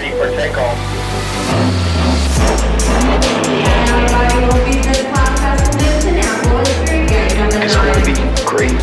ready for takeoff. Great.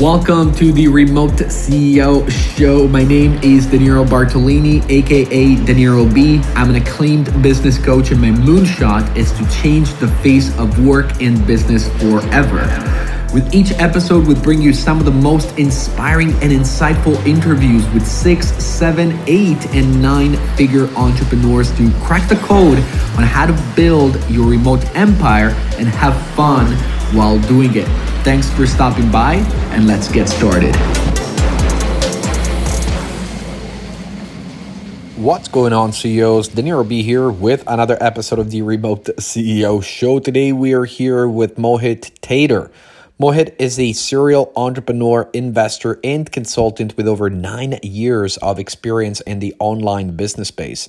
Welcome to the Remote CEO Show. My name is Deniero Bartolini, aka Deniero B. I'm an acclaimed business coach, and my moonshot is to change the face of work and business forever. With each episode, we bring you some of the most inspiring and insightful interviews with six, seven, eight, and nine figure entrepreneurs to crack the code on how to build your remote empire and have fun while doing it. Thanks for stopping by, and let's get started. What's going on, CEOs? Deniero B here with another episode of the Remote CEO Show. Today, we are here with Mohit Tater. Mohit is a serial entrepreneur, investor, and consultant with over nine years of experience in the online business space.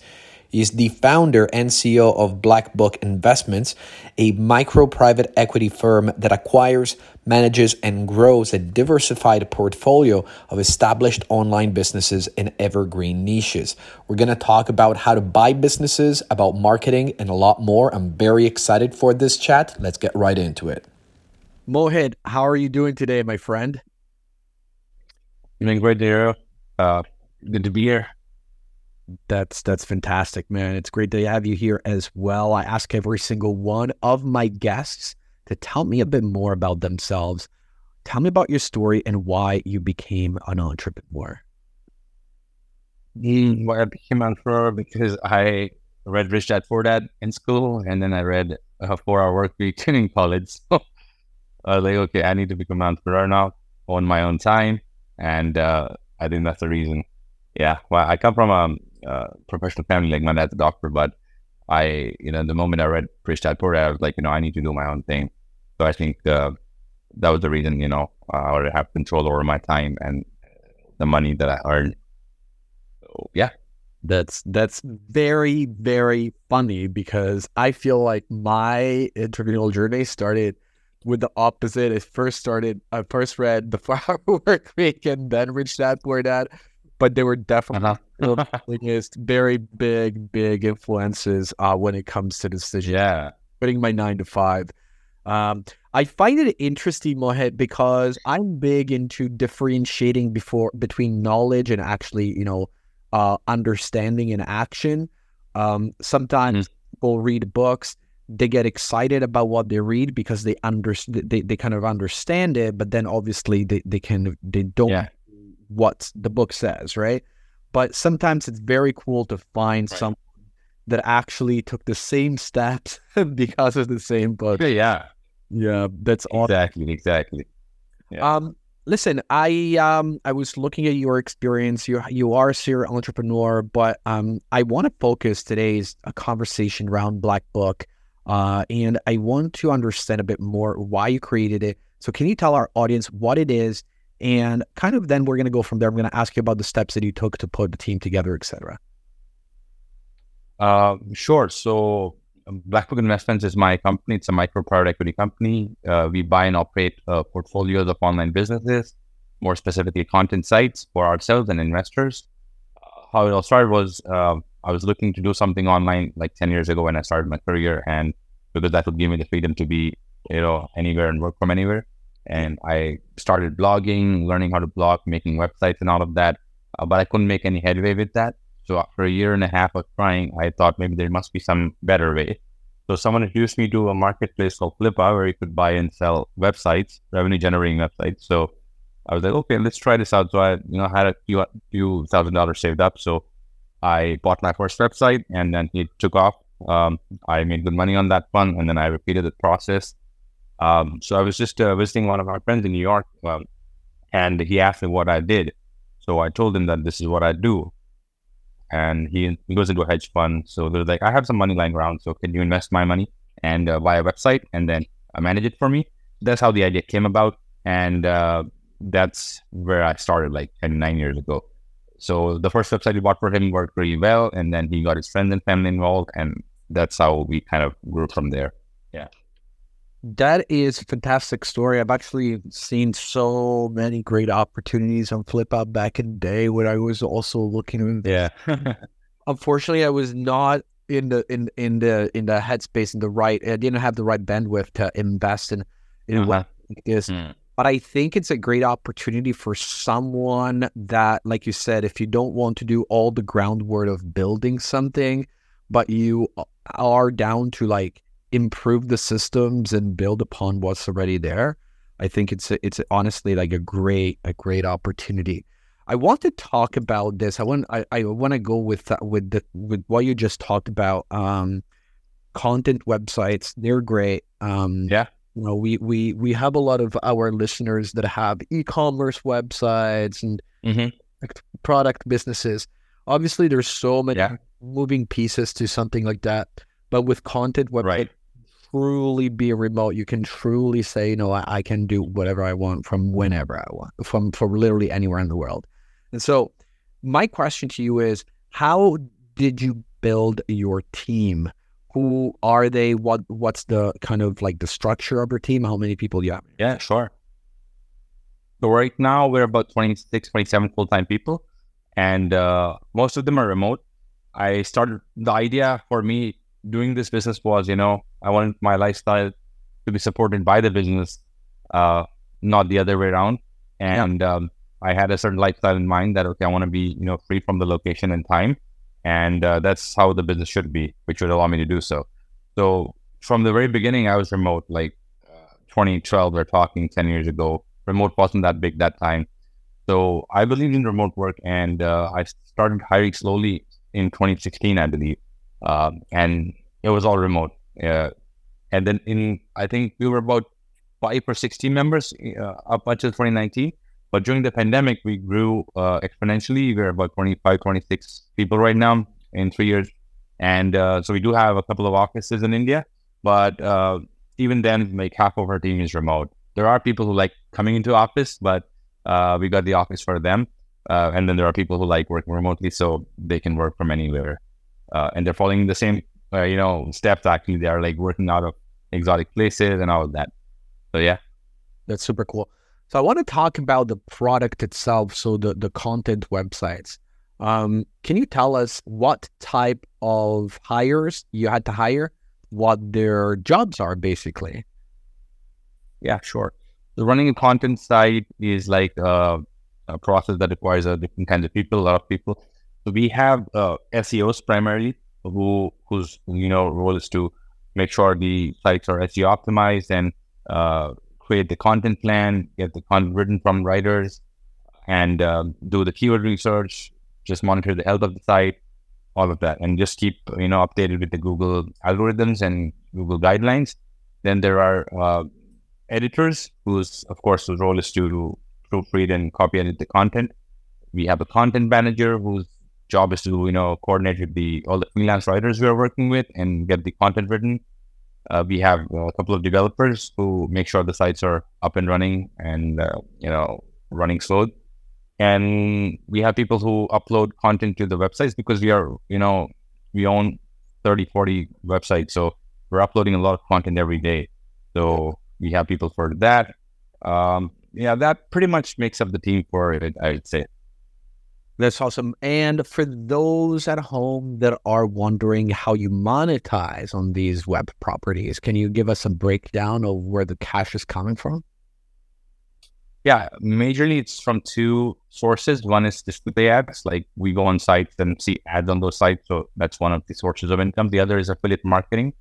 He's the founder and CEO of BlackBook Investments, a micro private equity firm that acquires, manages, and grows a diversified portfolio of established online businesses in evergreen niches. We're going to talk about how to buy businesses, about marketing, and a lot more. I'm very excited for this chat. Let's get right into it. Mohit, how are you doing today, my friend? Doing great, Dario. Uh, good to be here. That's that's fantastic, man. It's great to have you here as well. I ask every single one of my guests to tell me a bit more about themselves. Tell me about your story and why you became an entrepreneur. Mm, well, I became an entrepreneur because I read Rich Dad Poor Dad in school, and then I read a four-hour work week in college. I was like, okay, I need to become an entrepreneur now, on my own time, and uh, I think that's the reason. Yeah, well, I come from a, a, professional family, like my dad's a doctor, but I, you know, the moment I read Poor Dad, I was like, you know, I need to do my own thing. So I think uh, that was the reason, you know, I would have control over my time and the money that I earned. So, yeah. That's that's very very funny because I feel like my entrepreneurial journey started with the opposite. It first started, I first read The Four-Hour Work Week and then Rich Dad Poor Dad, but they were definitely uh-huh. very big, big influences uh, when it comes to decision. Yeah. Putting my nine to five. Um, I find it interesting, Mohit, because I'm big into differentiating before between knowledge and actually, you know, uh, understanding and action. Um, sometimes mm. people read books they get excited about what they read because they under they, they kind of understand it but then obviously they, they can they don't yeah. what the book says right but sometimes it's very cool to find right. someone that actually took the same steps because of the same book yeah yeah that's exactly awesome. exactly yeah. um listen i um i was looking at your experience you you are a serial entrepreneur but um i want to focus today's a conversation around black book uh, and I want to understand a bit more why you created it. So, can you tell our audience what it is? And kind of then we're going to go from there. I'm going to ask you about the steps that you took to put the team together, etc. Uh, sure. So, um, BlackBook Investments is my company. It's a micro private equity company. Uh, we buy and operate uh, portfolios of online businesses, more specifically content sites for ourselves and investors. How it all started was um, I was looking to do something online like 10 years ago when I started my career and because that would give me the freedom to be, you know, anywhere and work from anywhere. And I started blogging, learning how to blog, making websites and all of that. Uh, but I couldn't make any headway with that. So after a year and a half of trying, I thought maybe there must be some better way. So someone introduced me to a marketplace called Flippa where you could buy and sell websites, revenue generating websites. So I was like, okay, let's try this out. So I, you know, had a few, few thousand dollars saved up. So I bought my first website and then it took off. Um, I made good money on that one and then I repeated the process. Um, so I was just uh, visiting one of our friends in New York um, and he asked me what I did. So I told him that this is what I do. And he, he goes into a hedge fund. So they're like, I have some money lying around. So can you invest my money and uh, buy a website and then uh, manage it for me? That's how the idea came about. And uh, that's where I started like nine years ago. So the first website we bought for him worked really well, and then he got his friends and family involved, and that's how we kind of grew from there. Yeah. That is a fantastic story. I've actually seen so many great opportunities on Flippa back in the day when I was also looking. In. Yeah. Unfortunately, I was not in the in in the in the headspace in the right. I didn't have the right bandwidth to invest in in Uh-huh. what this. Mm. But I think it's a great opportunity for someone that, like you said, if you don't want to do all the groundwork of building something, but you are down to like improve the systems and build upon what's already there. I think it's a, it's honestly like a great a great opportunity. I want to talk about this. I want I, I want to go with that with the with what you just talked about. Um, content websites, they're great. Um, Yeah. You know, we we we have a lot of our listeners that have e-commerce websites and Mhm. product businesses. Obviously, there's so many Yeah. moving pieces to something like that. But with content website, Right. truly be remote. You can truly say, you know, I, I can do whatever I want from whenever I want, from from literally anywhere in the world. And so, my question to you is, how did you build your team? Who are they? What what's the kind of like the structure of your team? How many people do you have? Yeah, sure. So right now we're about 26, 27 full-time people, and uh, most of them are remote. I started the idea for me doing this business was, you know, I wanted my lifestyle to be supported by the business, uh, not the other way around. And um, I had a certain lifestyle in mind that okay, I want to be, you know, free from the location and time, and uh, that's how the business should be, which would allow me to do so. So from the very beginning, I was remote, like uh, 2012. We're talking 10 years ago. Remote wasn't that big that time, so I believed in remote work, and uh, I started hiring slowly in 2016, I believe, um, and it was all remote. And then in I think we were about five or six team members uh, up until 2019. But during the pandemic, we grew uh, exponentially. We're about 25, 26 people right now in three years. And uh, so we do have a couple of offices in India, but uh, even then, like half of our team is remote. There are people who like coming into office, but uh, we got the office for them. Uh, and then there are people who like working remotely, so they can work from anywhere. Uh, and they're following the same, you know, steps. Actually, they are like working out of exotic places and all of that. So yeah. That's super cool. So I want to talk about the product itself. So the the content websites. Um, can you tell us what type of hires you had to hire, what their jobs are basically? Yeah, sure. The running a content site is like uh, a process that requires uh, different kinds of people, a lot of people. So we have uh, SEOs primarily, who whose you know role is to make sure the sites are SEO optimized and uh, create the content plan, get the content written from writers, and um, do the keyword research, just monitor the health of the site, all of that, and just keep you know updated with the Google algorithms and Google guidelines. Then there are uh, editors, whose of course whose role is to proofread and copy edit the content. We have a content manager whose job is to you know coordinate with the all the freelance writers we are working with and get the content written. Uh, we have a couple of developers who make sure the sites are up and running and uh, you know running slow. And we have people who upload content to the websites because we are you know we own 30, 40 websites, so we're uploading a lot of content every day. So we have people for that. Um, yeah, that pretty much makes up the team for it. I would say. That's awesome. And for those at home that are wondering how you monetize on these web properties, can you give us a breakdown of where the cash is coming from? Yeah, majorly it's from two sources. One is display ads, like we go on sites and see ads on those sites, so that's one of the sources of income. The other is affiliate marketing.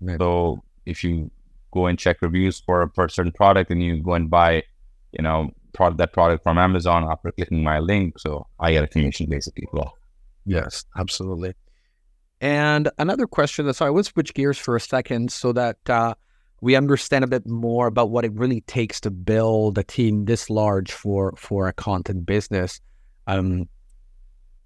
Right. So if you go and check reviews for a for a certain product and you go and buy, you know, product that product from Amazon after clicking my link, so I get a commission basically. Well, Yes, absolutely. And another question. So I will switch gears for a second so that uh, we understand a bit more about what it really takes to build a team this large for for a content business. Um,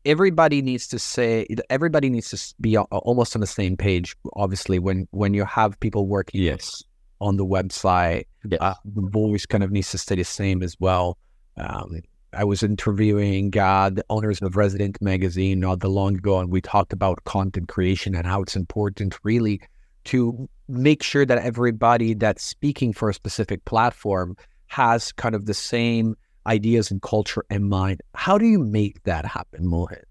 everybody needs to say everybody needs to be almost on the same page. Obviously, when when you have people working yes, on the website, yes, uh, the voice kind of needs to stay the same as well. Um, I was interviewing uh, the owners of Resident Magazine not that long ago, and we talked about content creation and how it's important really to make sure that everybody that's speaking for a specific platform has kind of the same ideas and culture in mind. How do you make that happen, Mohit?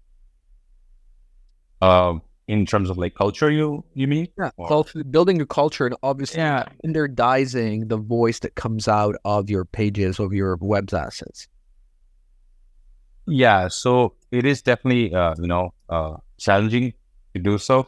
Uh, in terms of like culture, you you mean? Yeah, Or- culture, building a culture and obviously Yeah. standardizing the voice that comes out of your pages of your web assets. Yeah, so it is definitely uh, you know uh, challenging to do so.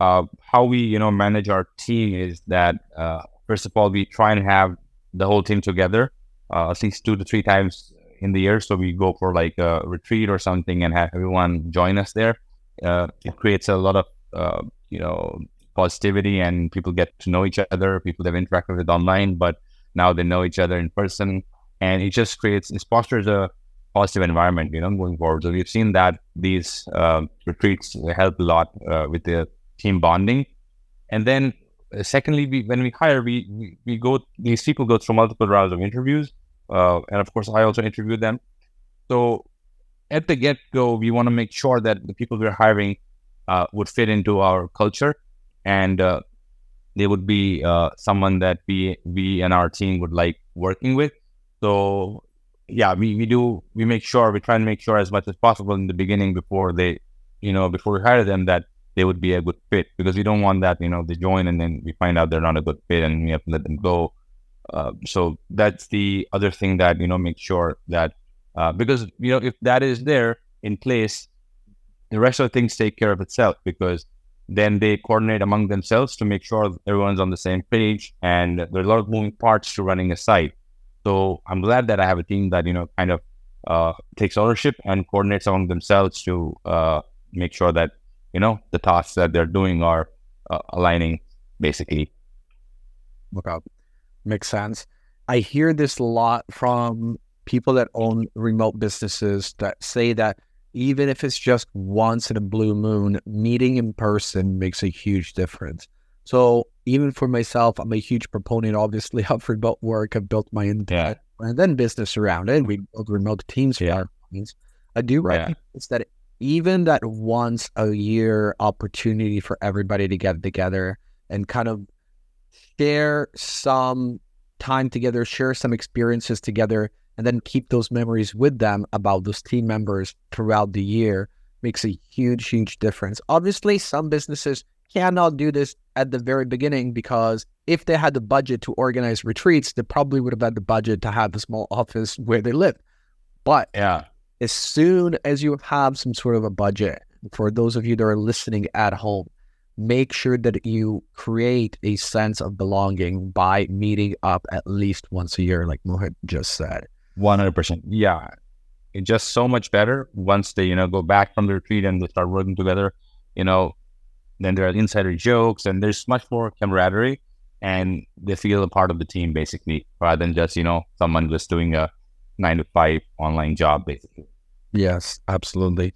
Uh, how we you know manage our team is that uh, first of all we try and have the whole team together uh, at least two to three times in the year. So we go for like a retreat or something and have everyone join us there. Uh, it creates a lot of uh, you know positivity and people get to know each other. People they've interacted with online, but now they know each other in person, and it just creates it fosters a positive environment, you know, going forward. So we've seen that these uh, retreats help a lot uh, with the team bonding. And then, uh, secondly, we, when we hire, we, we we go these people go through multiple rounds of interviews, uh, and of course, I also interview them. So at the get go, we want to make sure that the people we're hiring uh, would fit into our culture, and uh, they would be uh, someone that we we and our team would like working with. So yeah, we, we do we make sure we try and make sure as much as possible in the beginning before they, you know, before we hire them that they would be a good fit because we don't want that you know they join and then we find out they're not a good fit and we have to let them go. Uh, so that's the other thing that you know make sure that uh, because you know if that is there in place, the rest of things take care of itself because then they coordinate among themselves to make sure everyone's on the same page and there's a lot of moving parts to running a site. So I'm glad that I have a team that you know kind of uh, takes ownership and coordinates among themselves to uh, make sure that you know the tasks that they're doing are uh, aligning basically. Okay. Makes sense. I hear this a lot from people that own remote businesses that say that even if it's just once in a blue moon, meeting in person makes a huge difference. So even for myself, I'm a huge proponent, obviously, of remote work. I've built my entire and then business around it. We build remote teams for Yeah. our clients. I do Yeah. recognize that even that once a year opportunity for everybody to get together and kind of share some time together, share some experiences together, and then keep those memories with them about those team members throughout the year makes a huge, huge difference. Obviously, some businesses cannot do this at the very beginning because if they had the budget to organize retreats, they probably would have had the budget to have a small office where they live. But Yeah. as soon as you have some sort of a budget, for those of you that are listening at home, make sure that you create a sense of belonging by meeting up at least once a year, like Mohit just said. One hundred percent. Yeah, it's just so much better once they you know go back from the retreat and they start working together. You know, then there are insider jokes and there's much more camaraderie, and they feel a part of the team basically, rather than just you know someone just doing a nine to five online job basically. Yes, absolutely.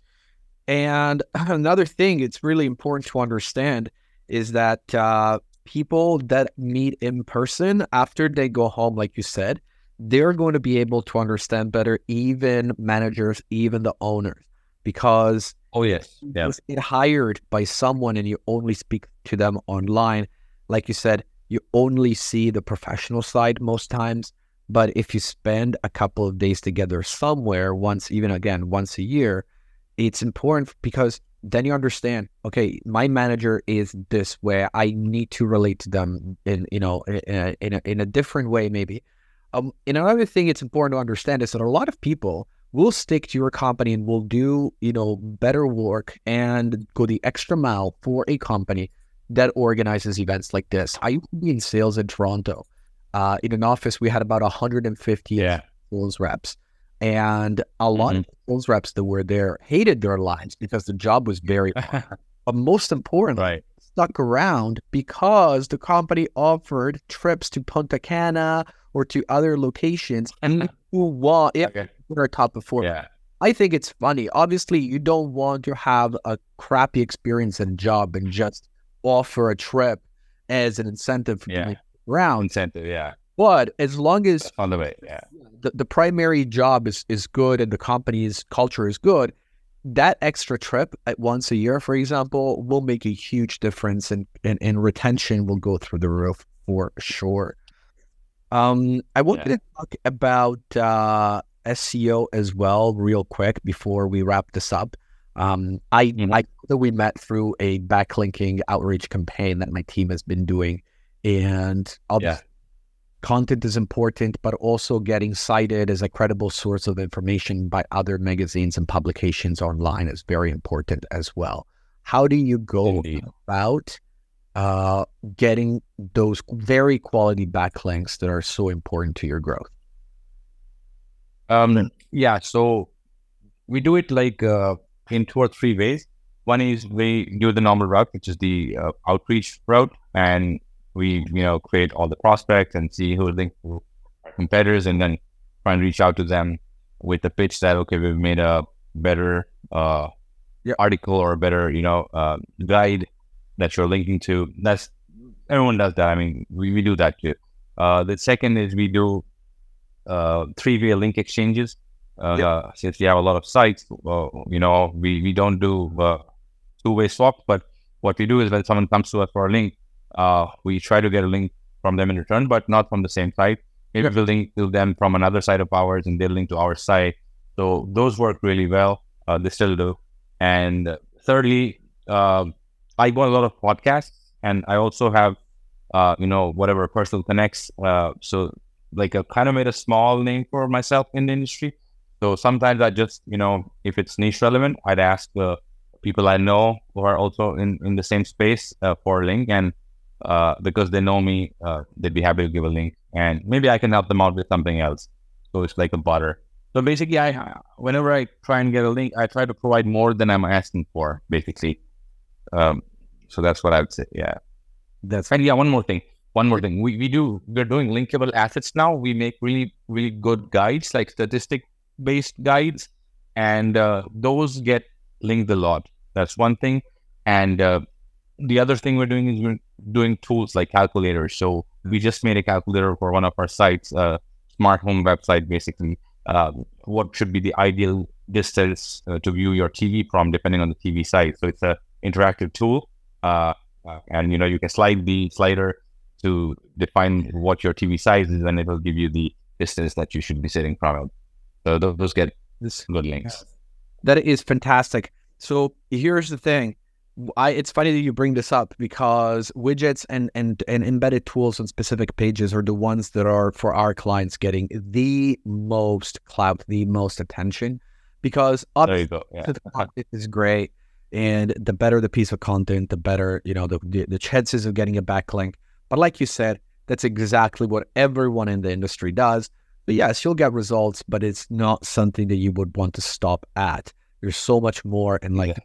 And another thing it's really important to understand is that uh, people that meet in person after they go home, like you said, they're going to be able to understand better, even managers, even the owners, because Oh yes, yeah, get hired by someone and you only speak to them online, like you said, you only see the professional side most times. But if you spend a couple of days together somewhere, once, even again, once a year, it's important because then you understand, okay, my manager is this way. I need to relate to them in, you know, in a, in a, in a different way, maybe. Um, and another thing it's important to understand is that a lot of people will stick to your company and will do, you know, better work and go the extra mile for a company that organizes events like this. I used to be in sales in Toronto. Uh, in an office, we had about 150 yeah, sales reps. And a lot of sales reps that were there hated their lives because the job was very hard. But most importantly, right. stuck around because the company offered trips to Punta Cana or to other locations and who want yeah, Okay. we're a top performer. Yeah, I think it's funny. Obviously, you don't want to have a crappy experience in a job and just offer a trip as an incentive for Yeah. around. incentive. Yeah, But as long as on the way. Yeah, the, the primary job is, is good and the company's culture is good, that extra trip at once a year, for example, will make a huge difference and, and, and retention will go through the roof for sure. Um, I wanted Yeah. to talk about uh, SEO as well, real quick, before we wrap this up. Um, I Mhm. I know that we met through a backlinking outreach campaign that my team has been doing, and obviously, content is important, but also getting cited as a credible source of information by other magazines and publications online is very important as well. How do you go Indeed. about uh, getting those very quality backlinks that are so important to your growth? Um, yeah, so we do it like uh, in two or three ways. One is we do the normal route, which is the uh, outreach route, and we you know create all the prospects and see who linked to our competitors, and then try and reach out to them with the pitch that okay, we've made a better uh, Yeah. article or a better you know uh, guide that you're linking to. That's everyone does that. I mean, we, we do that too. Uh, the second is we do uh, three-way link exchanges. Uh, Since we have a lot of sites, uh, you know, we, we don't do uh, two-way swaps. But what we do is when someone comes to us for a link, uh, we try to get a link from them in return, but not from the same site. Maybe we'll link to them from another site of ours, and they'll link to our site. So those work really well. Uh, they still do. And thirdly, uh, I on a lot of podcasts, and I also have, uh, you know, whatever personal connects. Uh, so like I kind of made a small name for myself in the industry. So sometimes I just, you know, if it's niche relevant, I'd ask the people I know who are also in, in the same space uh, for a link. And uh, because they know me, uh, they'd be happy to give a link. And maybe I can help them out with something else. So it's like a butter. So basically, I whenever I try and get a link, I try to provide more than I'm asking for, basically. Um, so that's what I would say. Yeah. That's And yeah, one more thing. One more thing. We we do we're doing linkable assets now. We make really really good guides, like statistic based guides, and uh, those get linked a lot. That's one thing. And uh, the other thing we're doing is we're doing tools like calculators. So we just made a calculator for one of our sites, uh, smart home website, basically. Uh, what should be the ideal distance uh, to view your TV from, depending on the TV size. So it's a interactive tool, uh, uh, and you know you can slide the slider to define what your TV size is, and it will give you the distance that you should be sitting from. So those, those get this good links. That is fantastic. So here's the thing. I, it's funny that you bring this up because widgets and, and, and embedded tools on specific pages are the ones that are for our clients getting the most clout, the most attention. Because There you go. Yeah. the content is great, and the better the piece of content, the better you know the, the the chances of getting a backlink. But like you said, that's exactly what everyone in the industry does. But yes, you'll get results, but it's not something that you would want to stop at. There's so much more, and like,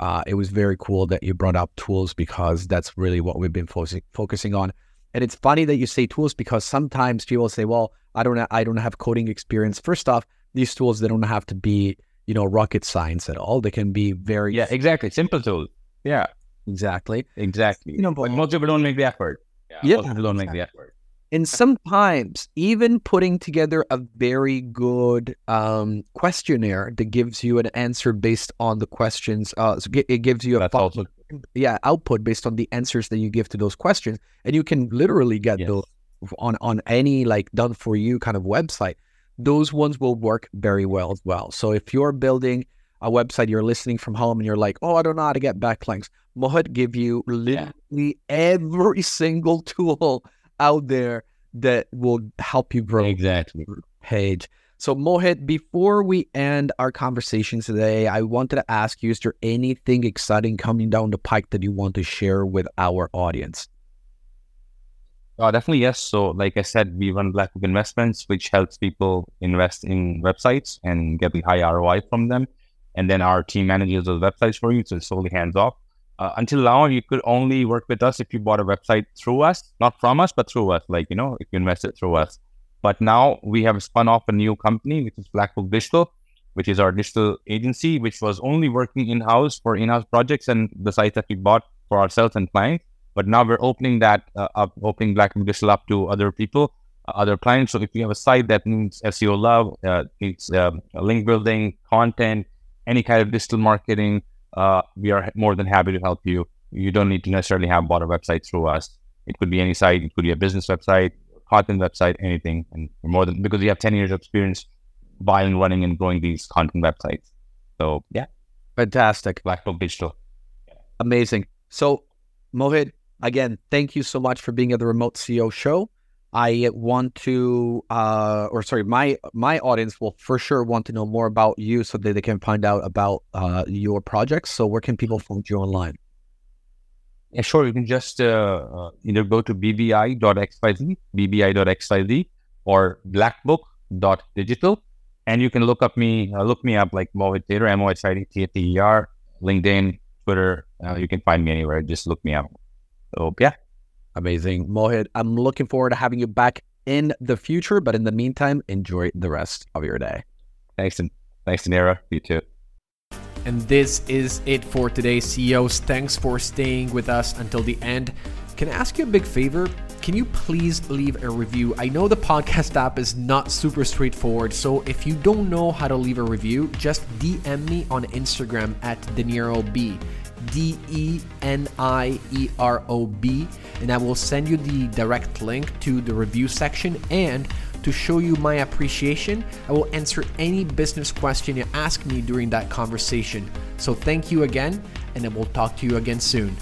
uh, it was very cool that you brought up tools because that's really what we've been fo- focusing on. And it's funny that you say tools because sometimes people say, "Well, I don't, ha- I don't have coding experience." First off, these tools they don't have to be, you know, rocket science at all. They can be very, Yeah, exactly. Simple tool. Yeah, exactly. exactly. You know, but most people don't make the effort. Yeah, most people don't make the effort. And sometimes even putting together a very good um, questionnaire that gives you an answer based on the questions, uh, so it gives you a That's also yeah output based on the answers that you give to those questions, and you can literally get Yes. those on on any like done for you kind of website. Those ones will work very well as well. So if you're building a website, you're listening from home, and you're like, oh, I don't know how to get backlinks. Mohit give you literally every single tool out there that will help you grow exactly. page. So Mohit, before we end our conversation today, I wanted to ask you, is there anything exciting coming down the pike that you want to share with our audience? Uh, definitely yes. So, like I said, we run BlackBook Investments, which helps people invest in websites and get the high ROI from them. And then our team manages those websites for you, so it's solely hands off. Uh, until now, you could only work with us if you bought a website through us, not from us, but through us. Like you know, if you invested through us. But now we have spun off a new company, which is Black Book Digital, which is our digital agency, which was only working in house for in house projects and the sites that we bought for ourselves and clients. But now we're opening that uh, up, opening Black Digital up to other people, uh, other clients. So if you have a site that needs SEO love, uh, needs uh, link building, content, any kind of digital marketing, uh, we are more than happy to help you. You don't need to necessarily have bought a website through us. It could be any site. It could be a business website, content website, anything. And more than because we have 10 years of experience buying, running, and growing these content websites. So yeah, Fantastic. Black Book Digital. Amazing. So, Mohit, again, thank you so much for being at the Remote CEO show. I want to, uh, or sorry, my my audience will for sure want to know more about you so that they can find out about uh, your projects. So, where can people find you online? Yeah, sure. You can just uh, uh, either go to bbi.xyz, bbi.xyz, or blackbook.digital, and you can look up me, uh, look me up like Mohit Tater, M O H I D T A T E R, LinkedIn, Twitter. Uh, you can find me anywhere. Just look me up. So yeah, Amazing. Mohit, I'm looking forward to having you back in the future. But in the meantime, enjoy the rest of your day. thanks and thanks, Nira. You too. And this is it for today, CEOs. Thanks for staying with us until the end. Can I ask you a big favor? Can you please leave a review? I know the podcast app is not super straightforward, so if you don't know how to leave a review, just DM me on Instagram at DenieroB. D E N I E R O B, and I will send you the direct link to the review section. And to show you my appreciation, I will answer any business question you ask me during that conversation. So thank you again, and I will talk to you again soon.